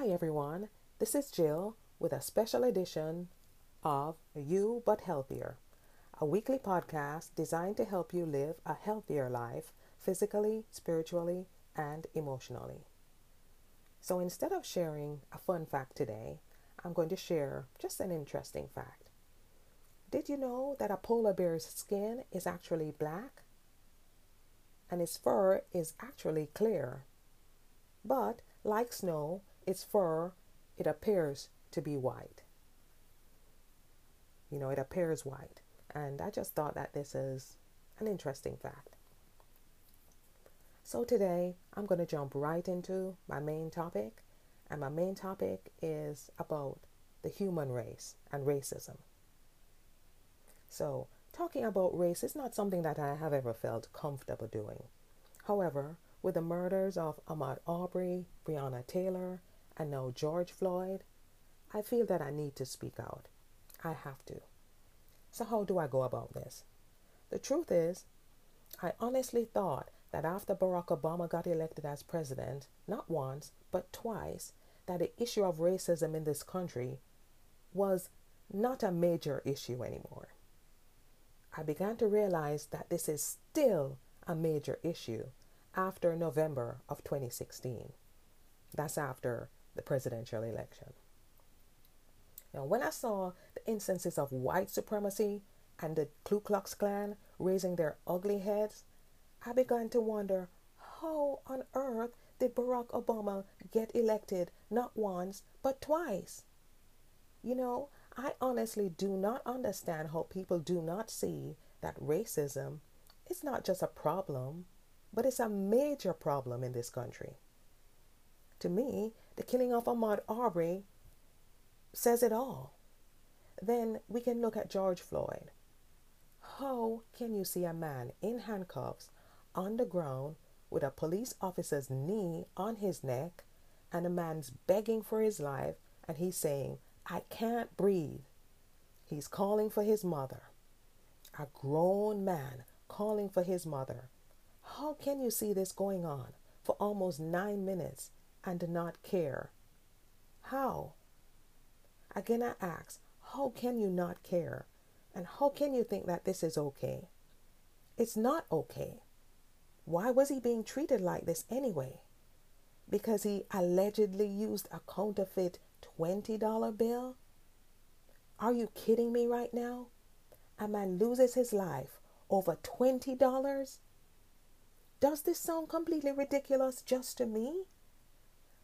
Hi everyone, this is Jill with a special edition of You But Healthier, a weekly podcast designed to help you live a healthier life physically, spiritually, and emotionally. So instead of sharing a fun fact today, I'm going to share just an interesting fact. Did you know that a polar bear's skin is actually black? And its fur is actually clear. But, like snow, its fur, it appears to be white. You know, it appears white. And I just thought that this is an interesting fact. So today I'm going to jump right into my main topic. And my main topic is about the human race and racism. So, talking about race is not something that I have ever felt comfortable doing. However, with the murders of Ahmaud Arbery, Breonna Taylor, and now George Floyd, I feel that I need to speak out. I have to. So, how do I go about this? The truth is, I honestly thought that after Barack Obama got elected as president, not once, but twice, that the issue of racism in this country was not a major issue anymore. I began to realize that this is still a major issue after November of 2016. That's after the presidential election. Now, when I saw the instances of white supremacy and the Ku Klux Klan raising their ugly heads, I began to wonder how on earth did Barack Obama get elected not once but twice? You know, I honestly do not understand how people do not see that racism is not just a problem, but it's a major problem in this country. To me, the killing of Ahmaud Arbery says it all. Then we can look at George Floyd. How can you see a man in handcuffs on the ground with a police officer's knee on his neck and a man's begging for his life and he's saying, I can't breathe. He's calling for his mother. A grown man calling for his mother. How can you see this going on for almost nine minutes and not care? How? Again, I ask, how can you not care? And how can you think that this is okay? It's not okay. Why was he being treated like this anyway? Because he allegedly used a counterfeit $20 bill? Are you kidding me right now? A man loses his life over $20? Does this sound completely ridiculous just to me?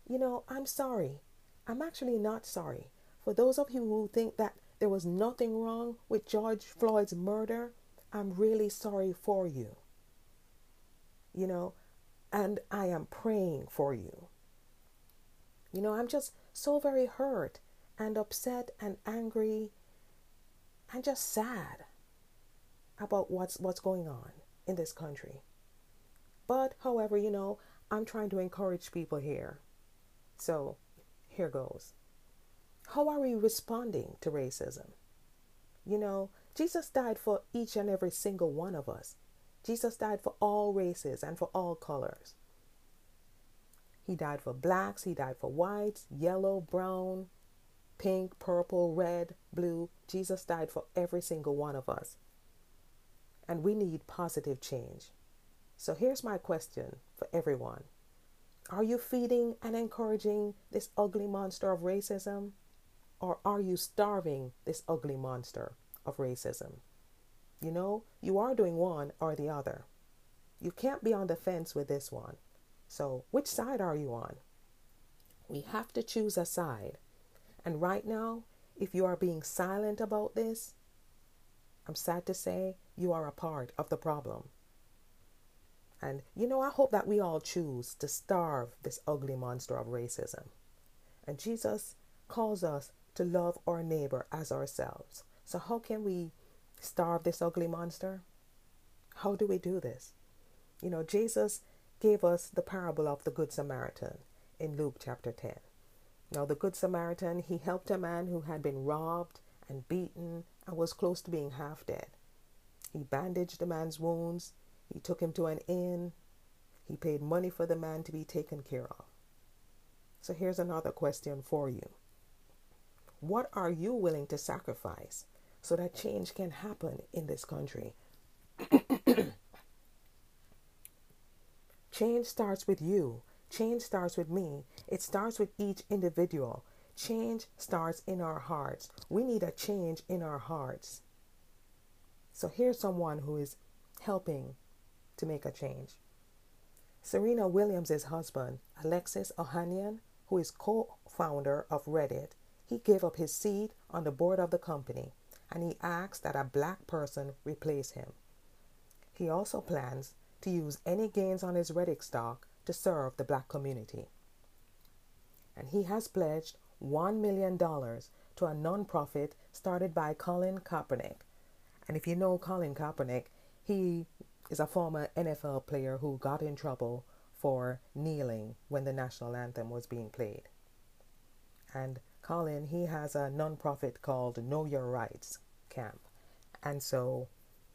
You know, I'm sorry. I'm actually not sorry. For those of you who think that there was nothing wrong with George Floyd's murder, I'm really sorry for you you know, and I am praying for you. You know, I'm just so very hurt and upset and angry and just sad about what's what's going on in this country. But however, you know, I'm trying to encourage people here. So, here goes. How are we responding to racism? You know, Jesus died for each and every single one of us. Jesus died for all races and for all colors. He died for blacks, he died for whites, yellow, brown, pink, purple, red, blue. Jesus died for every single one of us. And we need positive change. So here's my question for everyone Are you feeding and encouraging this ugly monster of racism? Or are you starving this ugly monster of racism? You know, you are doing one or the other. You can't be on the fence with this one. So, which side are you on? We have to choose a side. And right now, if you are being silent about this, I'm sad to say you are a part of the problem. And you know, I hope that we all choose to starve this ugly monster of racism. And Jesus calls us to love our neighbor as ourselves. So, how can we starve this ugly monster? How do we do this? You know, Jesus gave us the parable of the Good Samaritan in Luke chapter 10. Now, the Good Samaritan, he helped a man who had been robbed and beaten and was close to being half dead. He bandaged the man's wounds, he took him to an inn, he paid money for the man to be taken care of. So here's another question for you What are you willing to sacrifice so that change can happen in this country? change starts with you. Change starts with me. It starts with each individual. Change starts in our hearts. We need a change in our hearts. So here's someone who is helping to make a change. Serena Williams' husband, Alexis Ohanian, who is co founder of Reddit, he gave up his seat on the board of the company and he asked that a black person replace him. He also plans to use any gains on his Reddit stock to serve the black community. And he has pledged $1 million to a nonprofit started by Colin Kaepernick. And if you know Colin Kaepernick, he is a former NFL player who got in trouble for kneeling when the national anthem was being played. And Colin, he has a nonprofit called Know Your Rights Camp. And so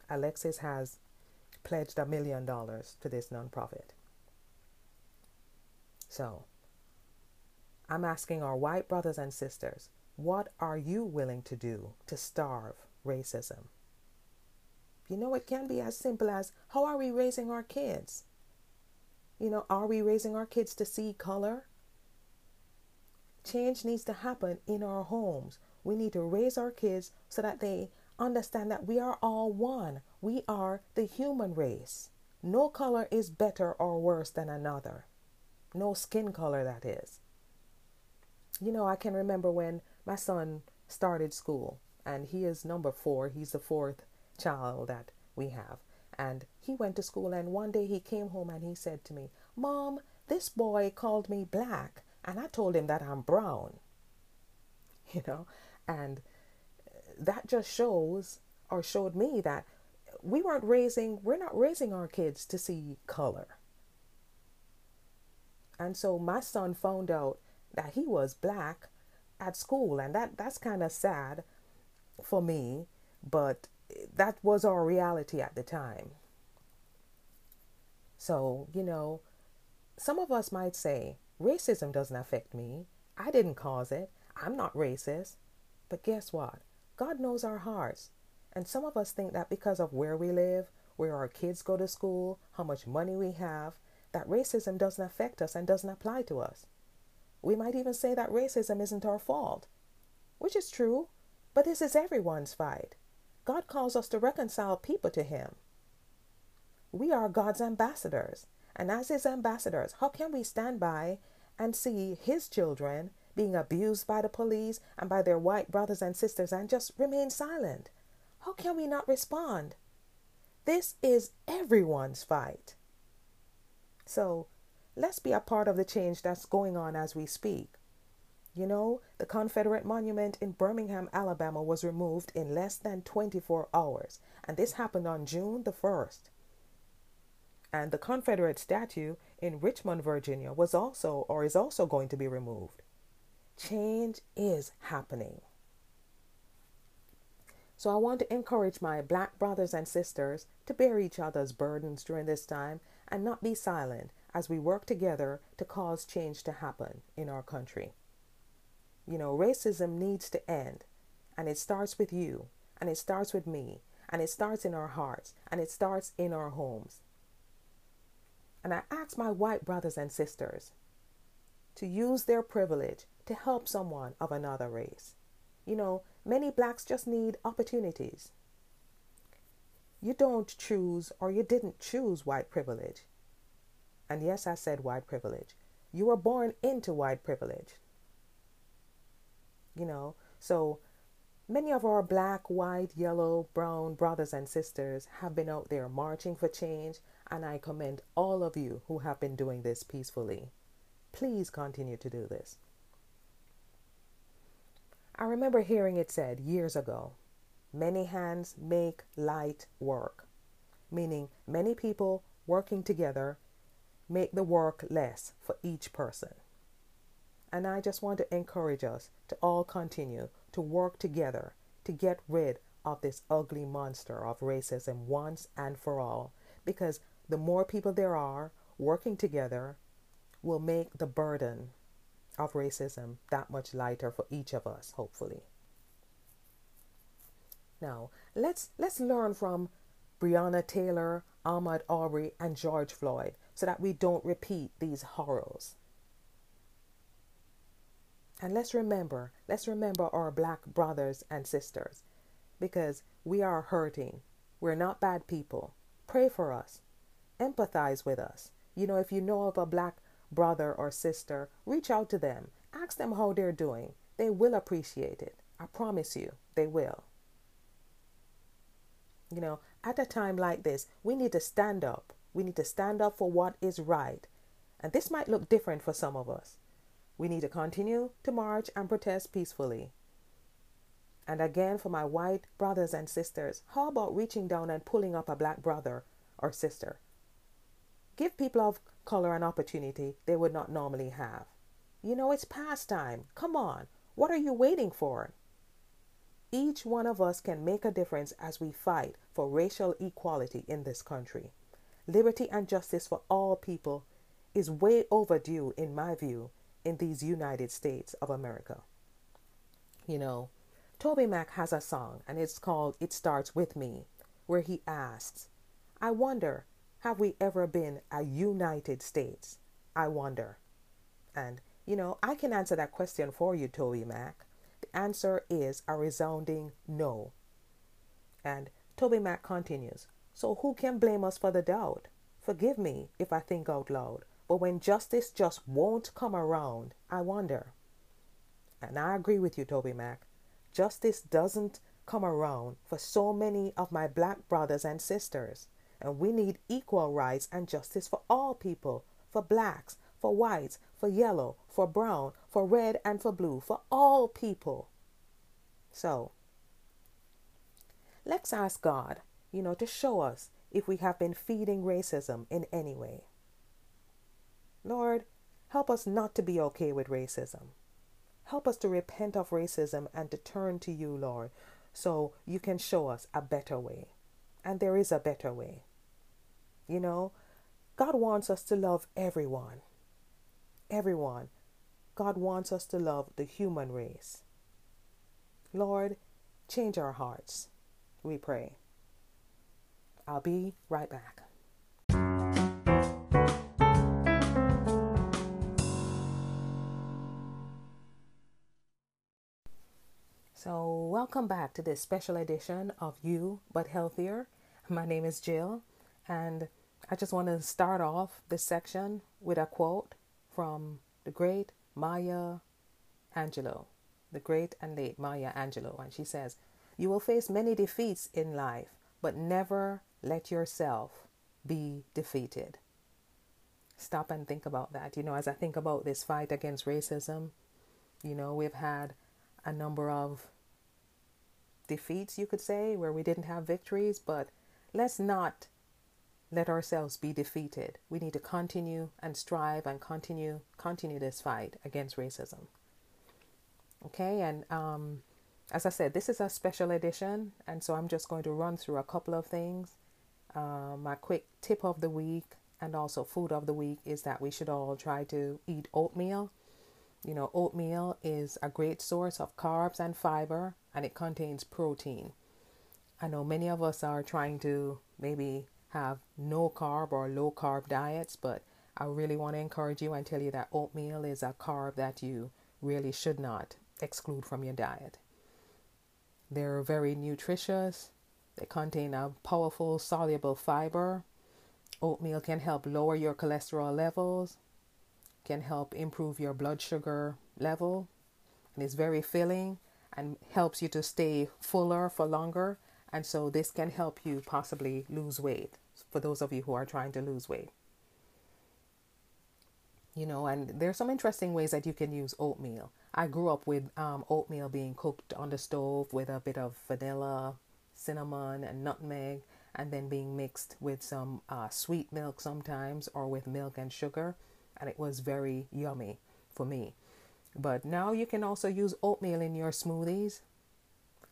Alexis has pledged a million dollars to this nonprofit. So I'm asking our white brothers and sisters, what are you willing to do to starve racism? You know, it can be as simple as how are we raising our kids? You know, are we raising our kids to see color? Change needs to happen in our homes. We need to raise our kids so that they understand that we are all one. We are the human race. No color is better or worse than another. No skin color, that is. You know, I can remember when my son started school, and he is number four. He's the fourth child that we have. And he went to school, and one day he came home and he said to me, Mom, this boy called me black, and I told him that I'm brown. You know, and that just shows or showed me that we weren't raising, we're not raising our kids to see color. And so my son found out that he was black at school, and that, that's kind of sad for me, but that was our reality at the time. So, you know, some of us might say, racism doesn't affect me. I didn't cause it. I'm not racist. But guess what? God knows our hearts. And some of us think that because of where we live, where our kids go to school, how much money we have, that racism doesn't affect us and doesn't apply to us. We might even say that racism isn't our fault, which is true, but this is everyone's fight. God calls us to reconcile people to Him. We are God's ambassadors. And as His ambassadors, how can we stand by and see His children being abused by the police and by their white brothers and sisters and just remain silent? How can we not respond? This is everyone's fight. So let's be a part of the change that's going on as we speak. You know, the Confederate monument in Birmingham, Alabama was removed in less than 24 hours, and this happened on June the 1st. And the Confederate statue in Richmond, Virginia was also or is also going to be removed. Change is happening. So I want to encourage my black brothers and sisters to bear each other's burdens during this time and not be silent as we work together to cause change to happen in our country. You know, racism needs to end. And it starts with you. And it starts with me. And it starts in our hearts. And it starts in our homes. And I ask my white brothers and sisters to use their privilege to help someone of another race. You know, many blacks just need opportunities. You don't choose or you didn't choose white privilege. And yes, I said white privilege. You were born into white privilege you know. So many of our black, white, yellow, brown brothers and sisters have been out there marching for change, and I commend all of you who have been doing this peacefully. Please continue to do this. I remember hearing it said years ago many hands make light work, meaning many people working together make the work less for each person. And I just want to encourage us to all continue to work together to get rid of this ugly monster of racism once and for all. Because the more people there are working together will make the burden of racism that much lighter for each of us, hopefully. Now, let's let's learn from Breonna Taylor, Ahmaud Arbery, and George Floyd so that we don't repeat these horrors. And let's remember, let's remember our black brothers and sisters because we are hurting. We're not bad people. Pray for us. Empathize with us. You know, if you know of a black brother or sister, reach out to them. Ask them how they're doing. They will appreciate it. I promise you, they will. You know, at a time like this, we need to stand up. We need to stand up for what is right. And this might look different for some of us. We need to continue to march and protest peacefully. And again, for my white brothers and sisters, how about reaching down and pulling up a black brother or sister? Give people of color an opportunity they would not normally have. You know, it's past time. Come on. What are you waiting for? Each one of us can make a difference as we fight for racial equality in this country. Liberty and justice for all people is way overdue, in my view, in these United States of America. You know, TobyMac has a song and it's called It Starts With Me, where he asks, I wonder, have we ever been a United States? I wonder. And, you know, I can answer that question for you, TobyMac. The answer is a resounding no. And TobyMac continues, So who can blame us for the doubt? Forgive me if I think out loud. But when justice just won't come around, I wonder. And I agree with you, TobyMac. Justice doesn't come around for so many of my black brothers and sisters. And we need equal rights and justice for all people, for blacks, for whites, for yellow, for brown, for red, and for blue, for all people. So, let's ask God, you know, to show us if we have been feeding racism in any way. Lord, help us not to be okay with racism. Help us to repent of racism and to turn to you, Lord, so you can show us a better way. And there is a better way. You know, God wants us to love everyone. Everyone. God wants us to love the human race. Lord, change our hearts, we pray. I'll be right back. So, welcome back to this special edition of You But Healthier. My name is Jill, and I just want to start off this section with a quote from the great Maya Angelou, the great and late Maya Angelou. And she says, You will face many defeats in life, but never let yourself be defeated. Stop and think about that. You know, as I think about this fight against racism, you know, we've had a number of defeats, you could say, where we didn't have victories, but let's not let ourselves be defeated. We need to continue and strive and continue continue this fight against racism. Okay, and um, as I said, this is a special edition, and so I'm just going to run through a couple of things. Uh, my quick tip of the week and also food of the week is that we should all try to eat oatmeal you know, oatmeal is a great source of carbs and fiber and it contains protein. I know many of us are trying to maybe have no carb or low carb diets, but I really want to encourage you and tell you that oatmeal is a carb that you really should not exclude from your diet. They're very nutritious. They contain a powerful soluble fiber. Oatmeal can help lower your cholesterol levels, can help improve your blood sugar level and it's very filling and helps you to stay fuller for longer. And so this can help you possibly lose weight for those of you who are trying to lose weight. You know and there's some interesting ways that you can use oatmeal. I grew up with um, oatmeal being cooked on the stove with a bit of vanilla cinnamon and nutmeg and then being mixed with some uh, sweet milk sometimes or with milk and sugar. And it was very yummy for me. But now you can also use oatmeal in your smoothies.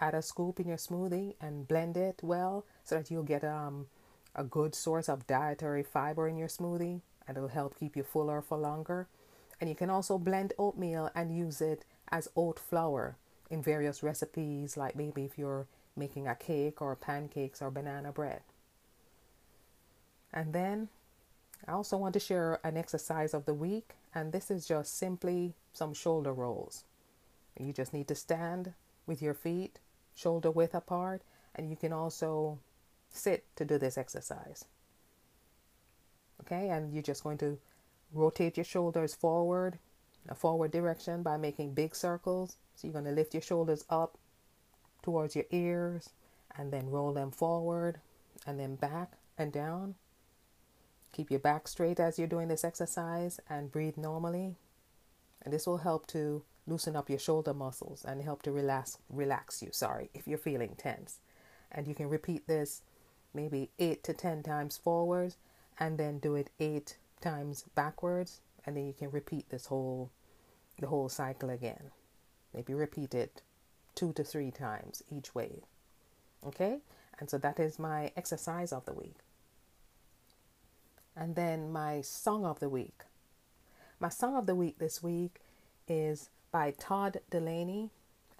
Add a scoop in your smoothie and blend it well so that you'll get um, a good source of dietary fiber in your smoothie and it'll help keep you fuller for longer. And you can also blend oatmeal and use it as oat flour in various recipes, like maybe if you're making a cake or pancakes or banana bread. And then I also want to share an exercise of the week, and this is just simply some shoulder rolls. You just need to stand with your feet shoulder width apart, and you can also sit to do this exercise. Okay, and you're just going to rotate your shoulders forward, a forward direction by making big circles. So you're going to lift your shoulders up towards your ears and then roll them forward and then back and down. Keep your back straight as you're doing this exercise and breathe normally. And this will help to loosen up your shoulder muscles and help to relax relax you, sorry, if you're feeling tense. And you can repeat this maybe 8 to 10 times forwards and then do it 8 times backwards and then you can repeat this whole the whole cycle again. Maybe repeat it 2 to 3 times each way. Okay? And so that is my exercise of the week. And then my song of the week. My song of the week this week is by Todd Dulaney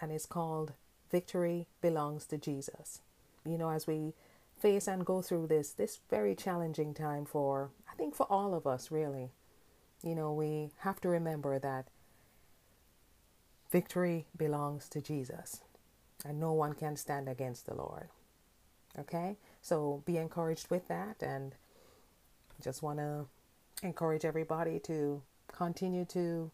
and it's called Victory Belongs to Jesus. You know, as we face and go through this this very challenging time for I think for all of us really. You know, we have to remember that victory belongs to Jesus and no one can stand against the Lord. Okay? So be encouraged with that and just want to encourage everybody to continue to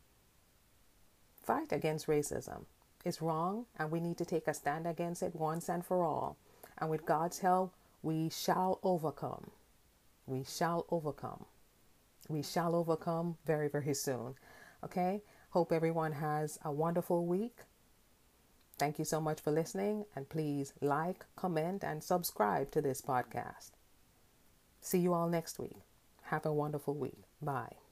fight against racism. It's wrong, and we need to take a stand against it once and for all. And with God's help, we shall overcome. We shall overcome. We shall overcome very, very soon. Okay? Hope everyone has a wonderful week. Thank you so much for listening, and please like, comment, and subscribe to this podcast. See you all next week. Have a wonderful week. Bye.